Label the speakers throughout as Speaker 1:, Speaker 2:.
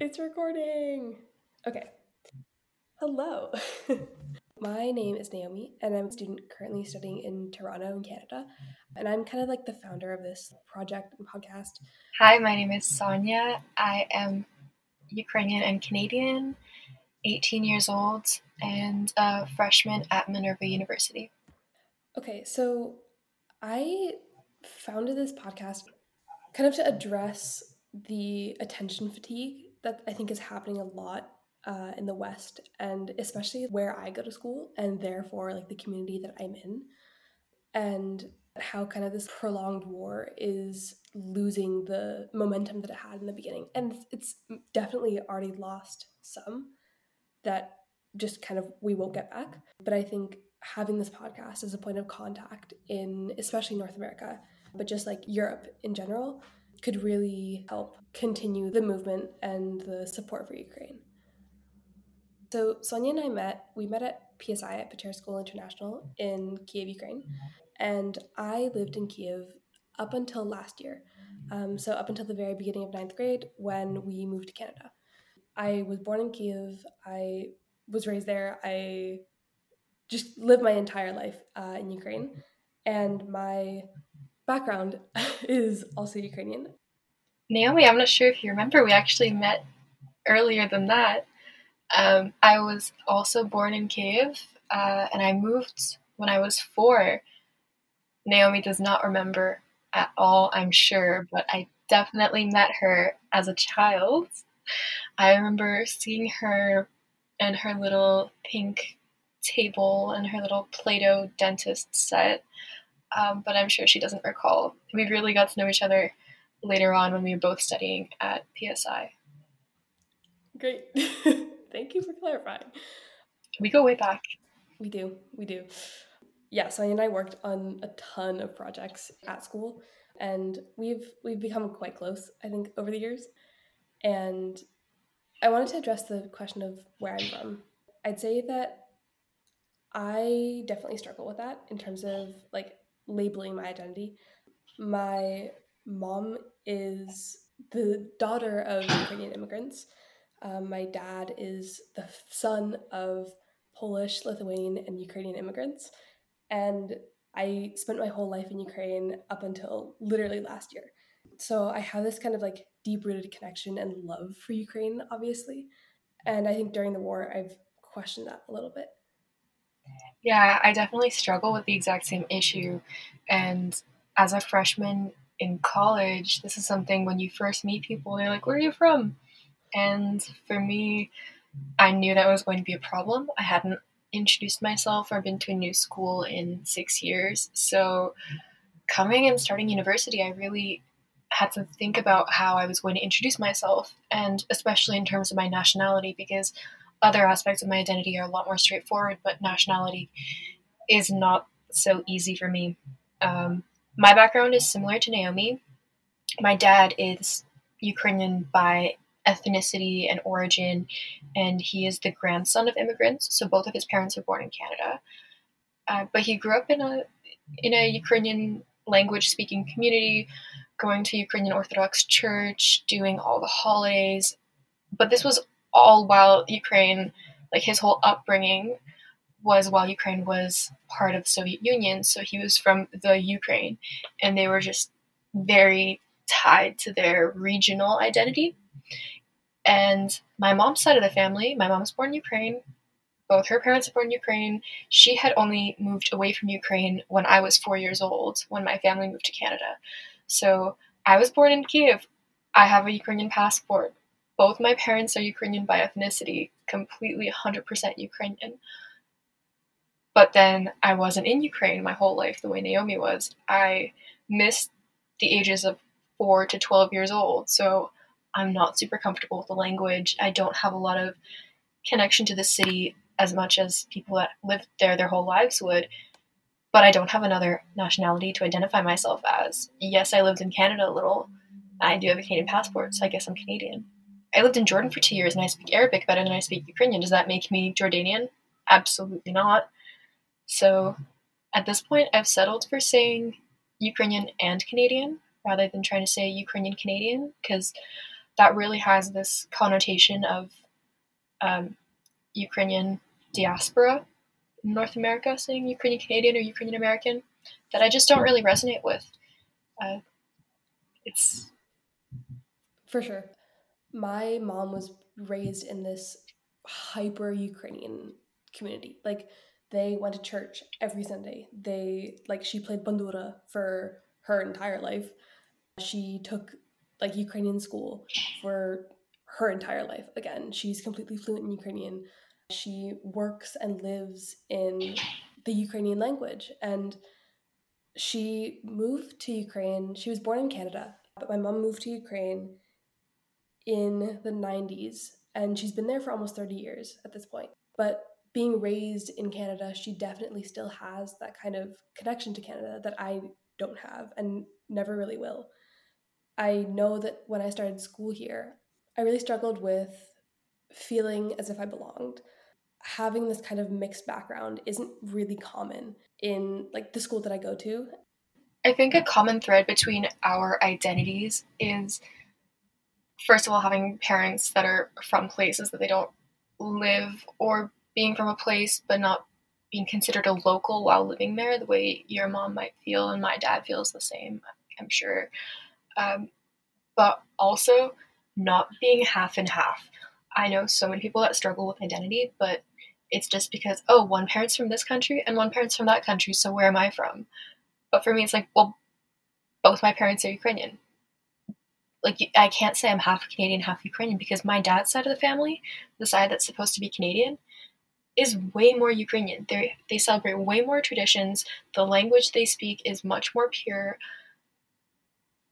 Speaker 1: It's recording. Okay. Hello. My name is Naomi, and I'm a student currently studying in Toronto, in Canada. And I'm kind of like the founder of this project and podcast.
Speaker 2: Hi, my name is Sonja. I am Ukrainian and Canadian, 18 years old, and a freshman at Minerva University.
Speaker 1: Okay, so I founded this podcast kind of to address the attention fatigue that I think is happening a lot uh, in the West, and especially where I go to school, and therefore like the community that I'm in, and how kind of this prolonged war is losing the momentum that it had in the beginning, and it's definitely already lost some that just kind of we won't get back. But I think having this podcast as a point of contact in especially North America, but just like Europe in general, could really help continue the movement and the support for Ukraine. So Sonja and I met, we met at PSI at Pechersk School International in Kiev, Ukraine. And I lived in Kiev up until last year. Um, so up until the very beginning of ninth grade when we moved to Canada. I was born in Kiev. I was raised there. I just lived my entire life uh, in Ukraine. And my background is also Ukrainian.
Speaker 2: Naomi, I'm not sure if you remember, we actually met earlier than that. Um, I was also born in Kiev, uh, and I moved when I was four. Naomi does not remember at all, I'm sure, but I definitely met her as a child. I remember seeing her and her little pink table and her little Play Doh dentist set um, but I'm sure she doesn't recall. We really got to know each other later on when we were both studying at PSI.
Speaker 1: Great. Thank you for clarifying.
Speaker 2: We go way back.
Speaker 1: We do. We do. Yeah, Sonja and I worked on a ton of projects at school and we've we've become quite close, I think, over the years. And I wanted to address the question of where I'm from. I'd say that I definitely struggle with that in terms of like labeling my identity. My mom is the daughter of Ukrainian immigrants. Um, my dad is the son of Polish, Lithuanian, and Ukrainian immigrants. And I spent my whole life in Ukraine up until literally last year. So I have this kind of like deep rooted connection and love for Ukraine, obviously. And I think during the war, I've questioned that a little bit.
Speaker 2: Yeah, I definitely struggle with the exact same issue. And as a freshman in college, this is something when you first meet people, they're like, Where are you from? And for me, I knew that was going to be a problem. I hadn't introduced myself or been to a new school in six years. So, coming and starting university, I really had to think about how I was going to introduce myself, and especially in terms of my nationality, because other aspects of my identity are a lot more straightforward, but nationality is not so easy for me. Um, my background is similar to Naomi. My dad is Ukrainian by ethnicity and origin, and he is the grandson of immigrants. So both of his parents were born in Canada. Uh, but he grew up in a in a Ukrainian language speaking community, going to Ukrainian Orthodox Church, doing all the holidays. But this was all while Ukraine, like his whole upbringing was while Ukraine was part of the Soviet Union. So he was from the Ukraine, and they were just very tied to their regional identity. And my mom's side of the family, my mom's born in Ukraine. Both her parents are born in Ukraine. She had only moved away from Ukraine when I was four years old, when my family moved to Canada. So I was born in Kiev. I have a Ukrainian passport both my parents are Ukrainian by ethnicity, completely 100% Ukrainian. But then I wasn't in Ukraine my whole life the way Naomi was. I missed the ages of 4 to 12 years old, so I'm not super comfortable with the language. I don't have a lot of connection to the city as much as people that lived there their whole lives would. But I don't have another nationality to identify myself as. Yes, I lived in Canada a little. I do have a Canadian passport, so I guess I'm Canadian. I lived in Jordan for two years and I speak Arabic better than I speak Ukrainian. Does that make me Jordanian? Absolutely not. So at this point, I've settled for saying Ukrainian and Canadian rather than trying to say Ukrainian Canadian because that really has this connotation of um, Ukrainian diaspora in North America, saying Ukrainian Canadian or Ukrainian American, that I just don't really resonate with. Uh, it's
Speaker 1: for sure. My mom was raised in this hyper Ukrainian community. Like they went to church every Sunday. They like she played bandura for her entire life. She took like Ukrainian school for her entire life. Again, she's completely fluent in Ukrainian. She works and lives in the Ukrainian language and she moved to Ukraine. She was born in Canada, but my mom moved to Ukraine in the 90s and she's been there for almost 30 years at this point. But being raised in Canada, she definitely still has that kind of connection to Canada that I don't have and never really will. I know that when I started school here, I really struggled with feeling as if I belonged. Having this kind of mixed background isn't really common in like the school that I go to.
Speaker 2: I think a common thread between our identities is first of all having parents that are from places that they don't live or being from a place but not being considered a local while living there the way your mom might feel and my dad feels the same i'm sure. Um, but also not being half and half. I know so many people that struggle with identity but it's just because oh one parent's from this country and one parent's from that country so where am i from? But for me it's like well both my parents are ukrainian like i can't say i'm half canadian half ukrainian because my dad's side of the family the side that's supposed to be canadian is way more Ukrainian. They they celebrate way more traditions. The language they speak is much more pure.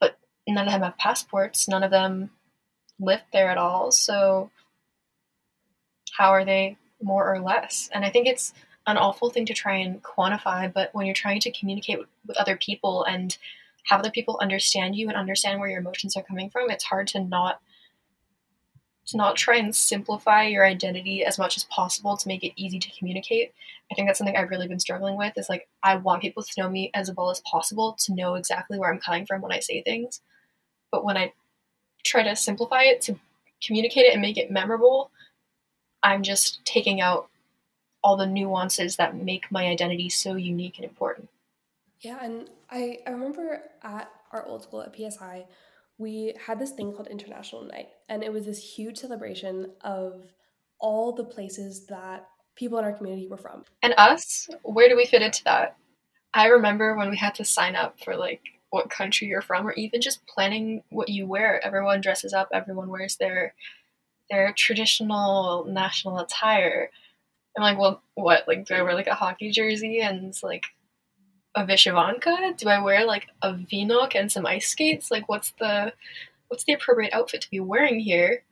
Speaker 2: But none of them have passports. None of them live there at all. So how are they more or less? And I think it's an awful thing to try and quantify. But when you're trying to communicate with, with other people and have other people understand you and understand where your emotions are coming from, it's hard to not to not try and simplify your identity as much as possible to make it easy to communicate. I think that's something I've really been struggling with is like I want people to know me as well as possible to know exactly where I'm coming from when I say things. But when I try to simplify it to communicate it and make it memorable, I'm just taking out all the nuances that make my identity so unique and important.
Speaker 1: Yeah, and I, I remember at our old school at PSI, we had this thing called International Night, and it was this huge celebration of all the places that people in our community were from.
Speaker 2: And us, where do we fit into that? I remember when we had to sign up for like what country you're from, or even just planning what you wear. Everyone dresses up. Everyone wears their their traditional national attire. I'm like, well, what? Like, do I wear like a hockey jersey and like a Vyshyvanka? Do I wear like a V-neck and some ice skates? Like what's the what's the appropriate outfit to be wearing here?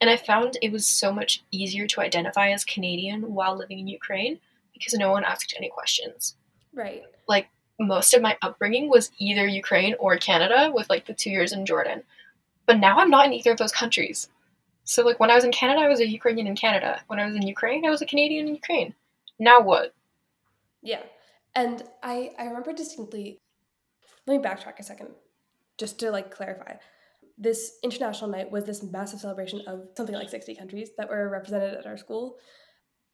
Speaker 2: And I found it was so much easier to identify as Canadian while living in Ukraine because no one asked any questions.
Speaker 1: Right.
Speaker 2: Like most of my upbringing was either Ukraine or Canada with like the 2 years in Jordan. But now I'm not in either of those countries. So like when I was in Canada, I was a Ukrainian in Canada. When I was in Ukraine, I was a Canadian in Ukraine. Now what?
Speaker 1: Yeah. And I, I remember distinctly, let me backtrack a second, just to like clarify. This international night was this massive celebration of something like 60 countries that were represented at our school.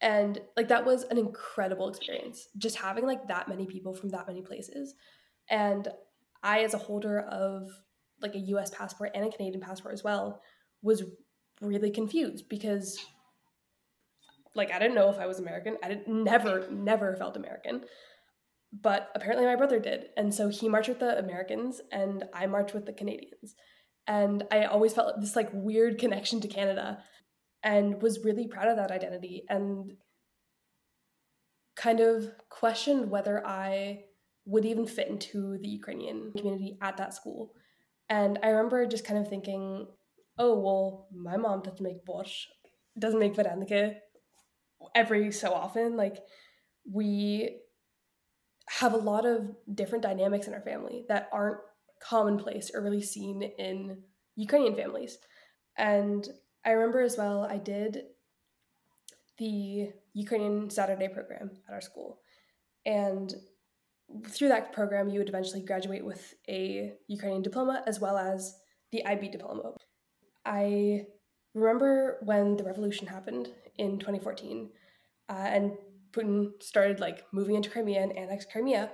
Speaker 1: And like that was an incredible experience, just having like that many people from that many places. And I, as a holder of like a US passport and a Canadian passport as well, was really confused because like I didn't know if I was American. I didn't never, never felt American but apparently my brother did. And so he marched with the Americans and I marched with the Canadians. And I always felt this like weird connection to Canada and was really proud of that identity and kind of questioned whether I would even fit into the Ukrainian community at that school. And I remember just kind of thinking, oh, well, my mom doesn't make borscht, doesn't make vareniki every so often. Like, we have a lot of different dynamics in our family that aren't commonplace or really seen in Ukrainian families. And I remember as well, I did the Ukrainian Saturday program at our school. And through that program, you would eventually graduate with a Ukrainian diploma as well as the IB diploma. I remember when the revolution happened in 2014 uh, and Putin started like moving into Crimea and annexed Crimea,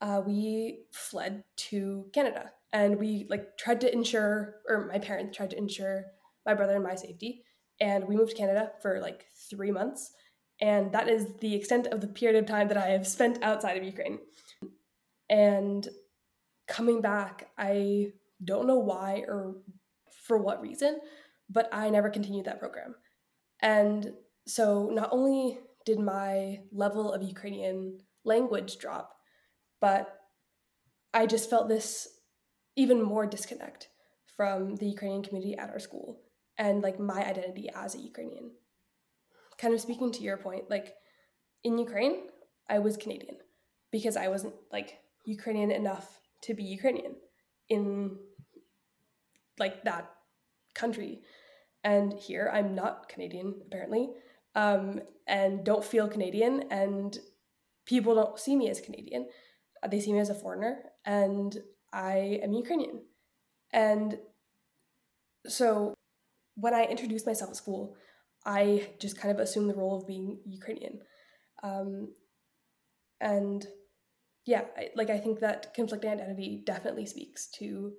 Speaker 1: uh, we fled to Canada and we like tried to ensure, or my parents tried to ensure my brother and my safety. And we moved to Canada for like three months. And that is the extent of the period of time that I have spent outside of Ukraine. And coming back, I don't know why or for what reason, but I never continued that program. And so not only did my level of Ukrainian language drop, but I just felt this even more disconnect from the Ukrainian community at our school and like my identity as a Ukrainian. Kind of speaking to your point, like in Ukraine, I was Canadian because I wasn't like Ukrainian enough to be Ukrainian in like that country. And here I'm not Canadian, apparently, um, and don't feel Canadian, and people don't see me as Canadian. They see me as a foreigner, and I am Ukrainian. And so when I introduced myself at school, I just kind of assumed the role of being Ukrainian. Um, and yeah, I, like I think that conflicting identity definitely speaks to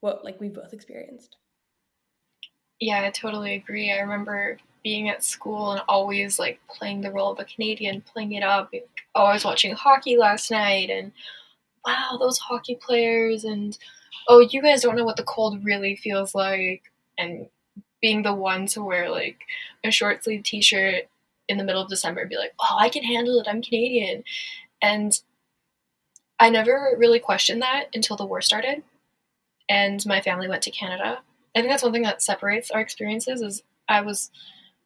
Speaker 1: what like we've both experienced.
Speaker 2: Yeah, I totally agree. I remember being at school and always like playing the role of a Canadian, playing it up. Oh, I was watching hockey last night and wow, those hockey players and oh, you guys don't know what the cold really feels like and being the one to wear like a short sleeve t-shirt in the middle of December and be like, "Oh, I can handle it. I'm Canadian." And I never really questioned that until the war started and my family went to Canada. I think that's one thing that separates our experiences is I was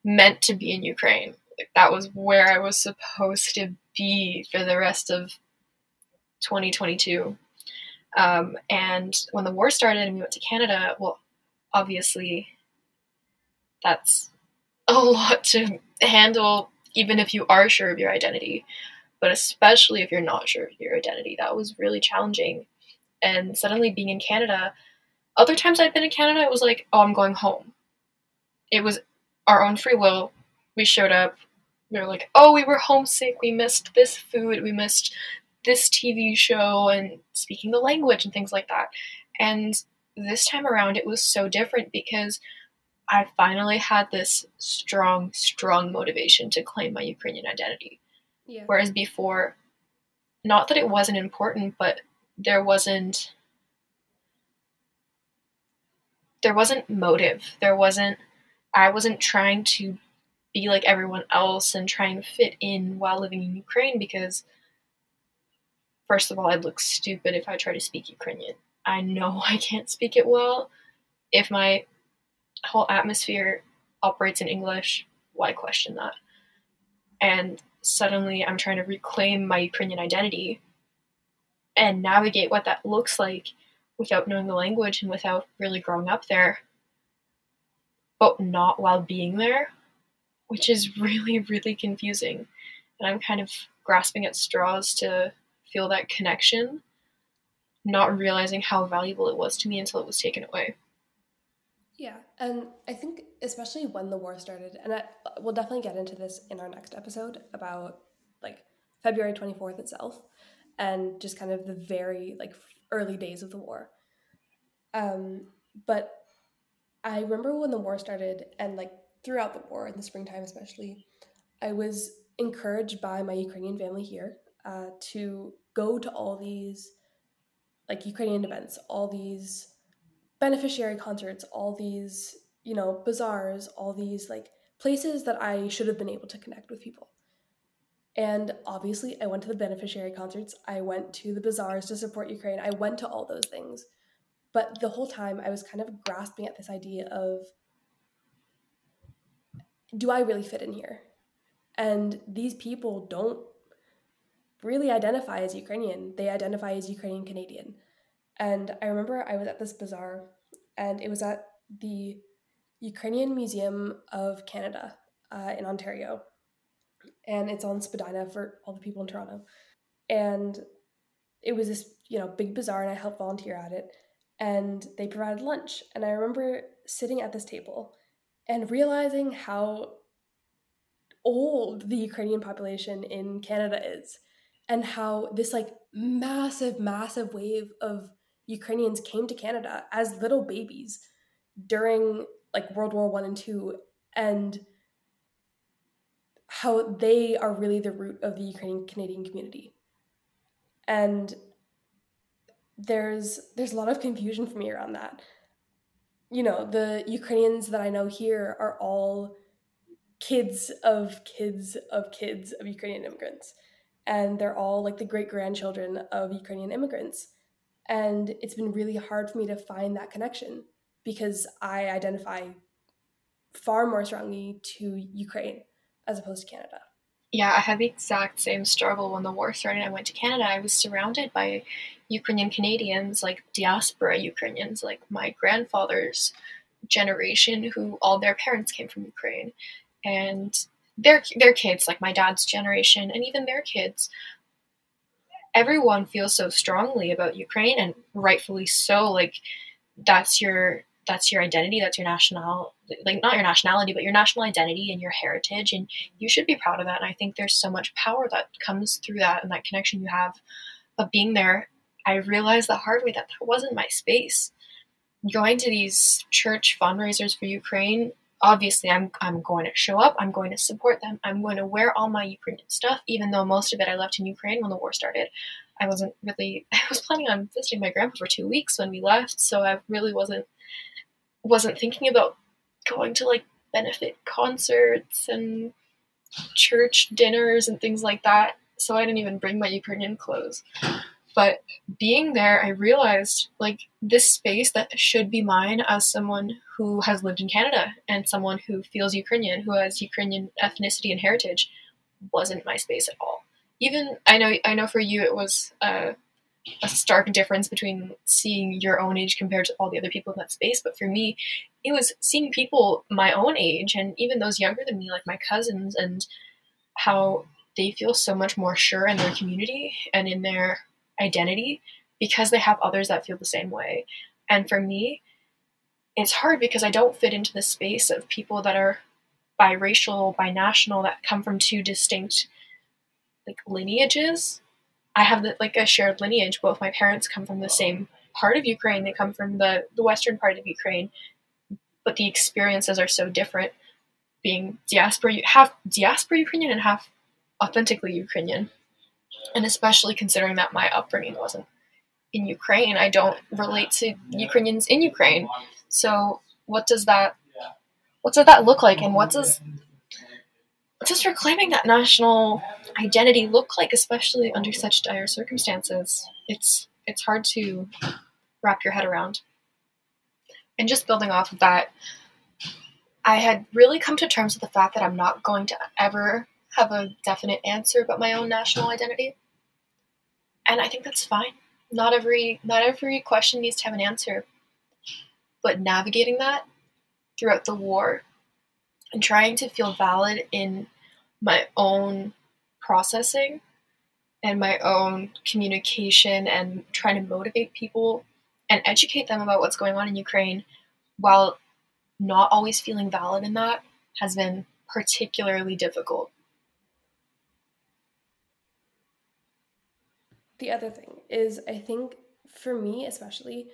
Speaker 2: meant to be in Ukraine. Like, that was where I was supposed to be for the rest of 2022. Um, and when the war started and we went to Canada, well, obviously, that's a lot to handle, even if you are sure of your identity, but especially if you're not sure of your identity. That was really challenging. And suddenly being in Canada, other times I'd been in Canada, it was like, oh, I'm going home. It was our own free will. We showed up. We were like, oh, we were homesick. We missed this food. We missed this TV show and speaking the language and things like that. And this time around, it was so different because I finally had this strong, strong motivation to claim my Ukrainian identity. Yeah. Whereas before, not that it wasn't important, but there wasn't there wasn't motive. There wasn't I wasn't trying to be like everyone else and try and fit in while living in Ukraine because first of all, I'd look stupid if I try to speak Ukrainian. I know I can't speak it well. If my whole atmosphere operates in English, why question that? And suddenly I'm trying to reclaim my Ukrainian identity and navigate what that looks like without knowing the language and without really growing up there, but not while being there, which is really, really confusing. And I'm kind of grasping at straws to feel that connection, not realizing how valuable it was to me until it was taken away.
Speaker 1: Yeah, and I think especially when the war started, and I, we'll definitely get into this in our next episode about like February 24th itself and just kind of the very like early days of the war. Um, but I remember when the war started and like throughout the war in the springtime especially, I was encouraged by my Ukrainian family here uh, to go to all these like Ukrainian events, all these beneficiary concerts, all these, you know, bazaars, all these like places that I should have been able to connect with people. And obviously, I went to the beneficiary concerts, I went to the bazaars to support Ukraine, I went to all those things. But the whole time, I was kind of grasping at this idea of do I really fit in here? And these people don't really identify as Ukrainian. They identify as Ukrainian Canadian. And I remember I was at this bazaar, and it was at the Ukrainian Museum of Canada uh, in Ontario. And it's on Spadina for all the people in Toronto. And it was this, you know, big bazaar, and I helped volunteer at it. And they provided lunch. And I remember sitting at this table and realizing how old the Ukrainian population in Canada is and how this like massive massive wave of Ukrainians came to Canada as little babies during like World War 1 and 2 and how they are really the root of the Ukrainian Canadian community. And there's there's a lot of confusion for me around that. You know, the Ukrainians that I know here are all kids of kids of kids of Ukrainian immigrants. And they're all like the great grandchildren of Ukrainian immigrants. And it's been really hard for me to find that connection because I identify far more strongly to Ukraine as opposed to Canada.
Speaker 2: Yeah, I had the exact same struggle when the war started. I went to Canada. I was surrounded by Ukrainian Canadians, like diaspora Ukrainians, like my grandfather's generation, who all their parents came from Ukraine, and their their kids, like my dad's generation, and even their kids. Everyone feels so strongly about Ukraine, and rightfully so. Like that's your that's your identity, that's your national like not your nationality, but your national identity and your heritage, and you should be proud of that. And I think there's so much power that comes through that and that connection you have of being there. I realized the hard way that that wasn't my space. Going to these church fundraisers for Ukraine, obviously I'm I'm going to show up, I'm going to support them, I'm going to wear all my Ukrainian stuff, even though most of it I left in Ukraine when the war started. I wasn't really I was planning on visiting my grandpa for two weeks when we left, so I really wasn't wasn't thinking about going to like benefit concerts and church dinners and things like that. So I didn't even bring my Ukrainian clothes. But being there, I realized like this space that should be mine as someone who has lived in Canada and someone who feels Ukrainian, who has Ukrainian ethnicity and heritage, wasn't my space at all. Even I know I know for you it was uh, a stark difference between seeing your own age compared to all the other people in that space. But for me, it was seeing people my own age and even those younger than me, like my cousins, and how they feel so much more sure in their community and in their identity because they have others that feel the same way. And for me, it's hard because I don't fit into the space of people that are biracial, binational, that come from two distinct like lineages I have the, like a shared lineage. Both my parents come from the same part of Ukraine. They come from the, the western part of Ukraine, but the experiences are so different. Being diaspora, half diaspora Ukrainian and half authentically Ukrainian, and especially considering that my upbringing wasn't in Ukraine, I don't relate to Ukrainians in Ukraine. So, what does that what does that look like, and what does just reclaiming that national identity look like, especially under such dire circumstances? It's it's hard to wrap your head around. And just building off of that, I had really come to terms with the fact that I'm not going to ever have a definite answer about my own national identity. And I think that's fine. Not every not every question needs to have an answer. But navigating that throughout the war and trying to feel valid in my own processing and my own communication and trying to motivate people and educate them about what's going on in Ukraine while not always feeling valid in that has been particularly difficult.
Speaker 1: The other thing is, I think for me, especially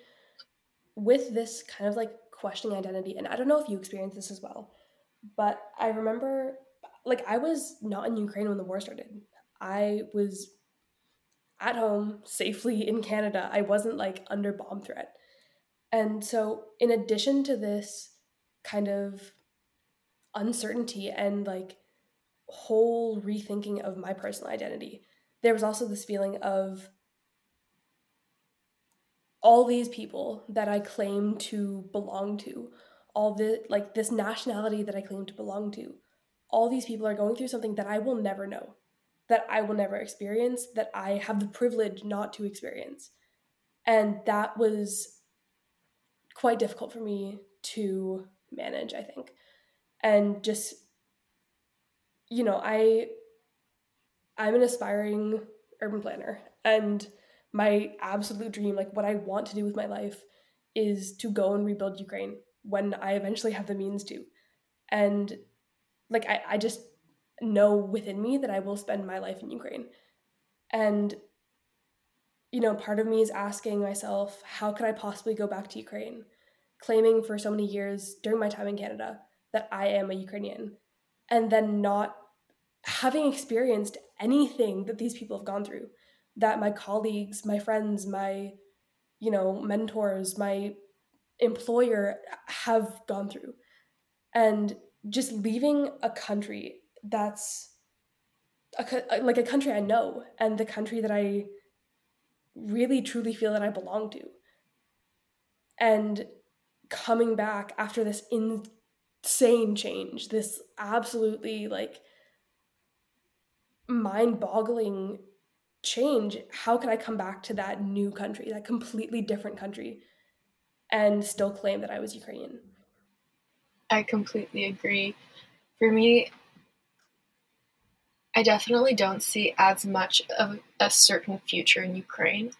Speaker 1: with this kind of like questioning identity, and I don't know if you experience this as well, but I remember like I was not in Ukraine when the war started. I was at home safely in Canada. I wasn't like under bomb threat. And so in addition to this kind of uncertainty and like whole rethinking of my personal identity, there was also this feeling of all these people that I claim to belong to, all the like this nationality that I claim to belong to, all these people are going through something that I will never know, that I will never experience, that I have the privilege not to experience. And that was quite difficult for me to manage, I think. And just you know, I I'm an aspiring urban planner and my absolute dream, like what I want to do with my life is to go and rebuild Ukraine when I eventually have the means to. And like I, I just know within me that I will spend my life in Ukraine. And you know, part of me is asking myself, how could I possibly go back to Ukraine? Claiming for so many years during my time in Canada that I am a Ukrainian and then not having experienced anything that these people have gone through, that my colleagues, my friends, my, you know, mentors, my employer have gone through. And just leaving a country that's a, uh, like a country I know and the country that I really truly feel that I belong to. And coming back after this insane change, this absolutely like mind boggling change, how can I come back to that new country, that completely different country, and still claim that I was Ukrainian?
Speaker 2: I completely agree. For me, I definitely don't see as much of a certain future in Ukraine.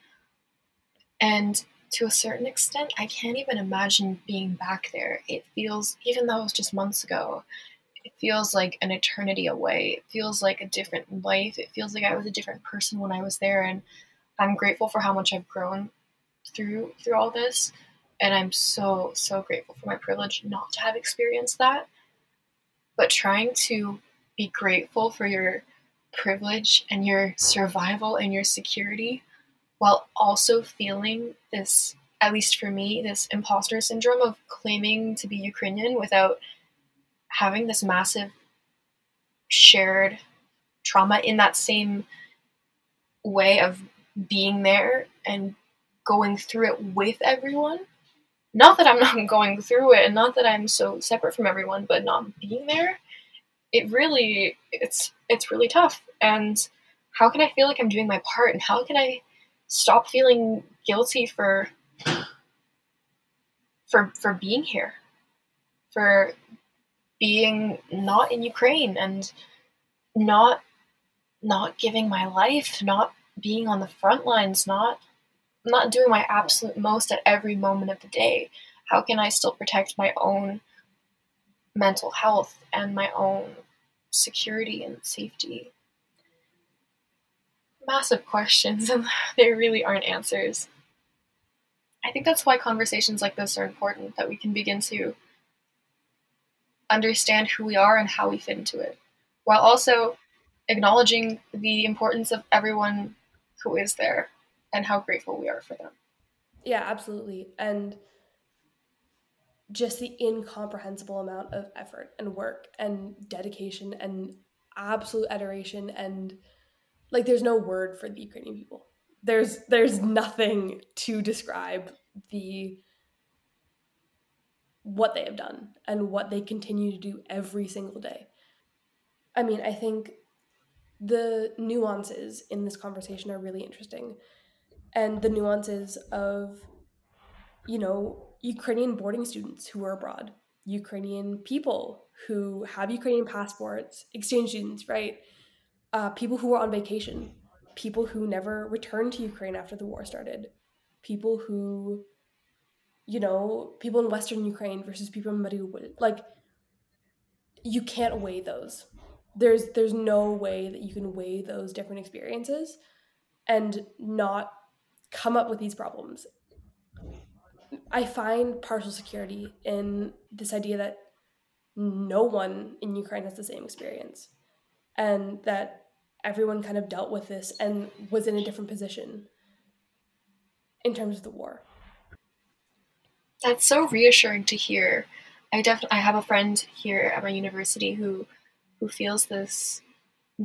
Speaker 2: And to a certain extent, I can't even imagine being back there. It feels, even though it was just months ago, it feels like an eternity away. It feels like a different life. It feels like I was a different person when I was there. And I'm grateful for how much I've grown through through all this. And I'm so, so grateful for my privilege not to have experienced that. But trying to be grateful for your privilege and your survival and your security while also feeling this, at least for me, this imposter syndrome of claiming to be Ukrainian without having this massive shared trauma in that same way of being there and going through it with everyone. Not that I'm not going through it and not that I'm so separate from everyone, but not being there it really it's it's really tough. And how can i feel like i'm doing my part? And how can i stop feeling guilty for for for being here? For being not in ukraine and not not giving my life not being on the front lines not not doing my absolute most at every moment of the day how can i still protect my own mental health and my own security and safety. Massive questions, and there really aren't answers. I think that's why conversations like this are important, that we can begin to understand who we are and how we fit into it, while also acknowledging the importance of everyone who is there and how grateful we are for them.
Speaker 1: Yeah, absolutely. And just the incomprehensible amount of effort and work and dedication and absolute adoration and like there's no word for the Ukrainian people. There's there's nothing to describe the what they have done and what they continue to do every single day. I mean, I think the nuances in this conversation are really interesting. And the nuances of, you know, Ukrainian boarding students who are abroad, Ukrainian people who have Ukrainian passports, exchange students, right? Uh, people who are on vacation, people who never returned to Ukraine after the war started, people who, you know, people in Western Ukraine versus people in Mariupol. Like, you can't weigh those. There's there's no way that you can weigh those different experiences and not come up with these problems I find partial security in this idea that no one in Ukraine has the same experience and that everyone kind of dealt with this and was in a different position in terms of the war.
Speaker 2: That's so reassuring to hear. I definitely I have a friend here at my university who who feels this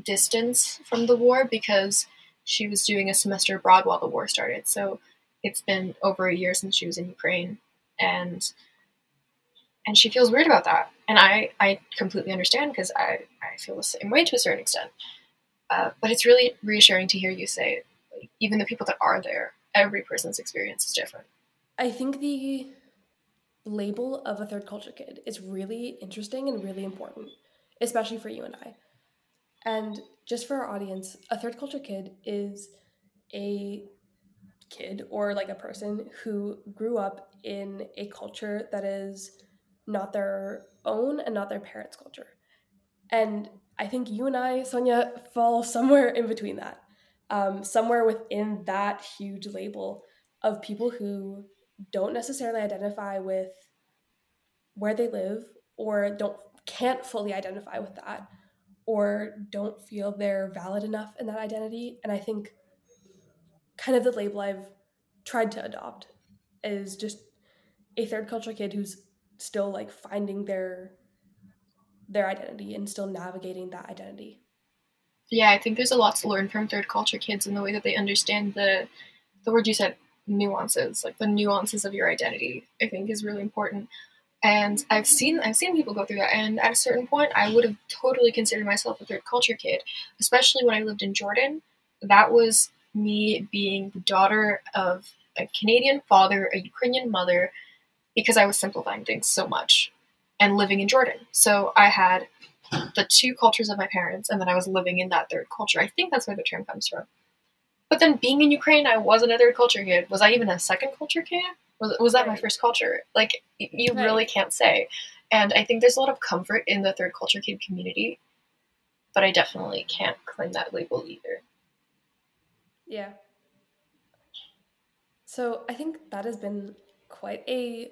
Speaker 2: distance from the war because she was doing a semester abroad while the war started. So it's been over a year since she was in Ukraine, and and she feels weird about that. And I I completely understand because I I feel the same way to a certain extent. Uh, but it's really reassuring to hear you say, like, even the people that are there, every person's experience is different.
Speaker 1: I think the label of a third culture kid is really interesting and really important, especially for you and I. And just for our audience, a third culture kid is a kid or like a person who grew up in a culture that is not their own and not their parents' culture. And I think you and I, Sonja, fall somewhere in between that, um, somewhere within that huge label of people who don't necessarily identify with where they live or don't can't fully identify with that or don't feel they're valid enough in that identity and i think kind of the label i've tried to adopt is just a third culture kid who's still like finding their their identity and still navigating that identity.
Speaker 2: Yeah, I think there's a lot to learn from third culture kids in the way that they understand the the word you said nuances, like the nuances of your identity. I think is really important. And I've seen I've seen people go through that and at a certain point I would have totally considered myself a third culture kid, especially when I lived in Jordan. That was me being the daughter of a Canadian father, a Ukrainian mother, because I was simplifying things so much and living in Jordan. So I had the two cultures of my parents, and then I was living in that third culture. I think that's where the term comes from. But then being in Ukraine, I wasn't a third culture kid. Was I even a second culture kid? Was, was that my first culture? Like, you right. really can't say. And I think there's a lot of comfort in the third culture kid community, but I definitely can't claim that label either.
Speaker 1: Yeah. So I think that has been quite a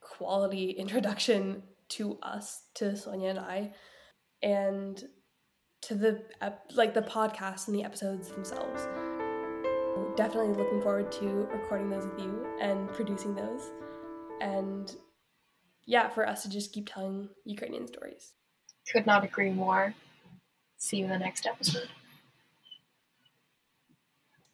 Speaker 1: quality introduction to us, to Sonja and I, and to the like the podcast and the episodes themselves. Definitely looking forward to recording those with you and producing those, and yeah, for us to just keep telling Ukrainian stories.
Speaker 2: Could not agree more. See you in the next episode.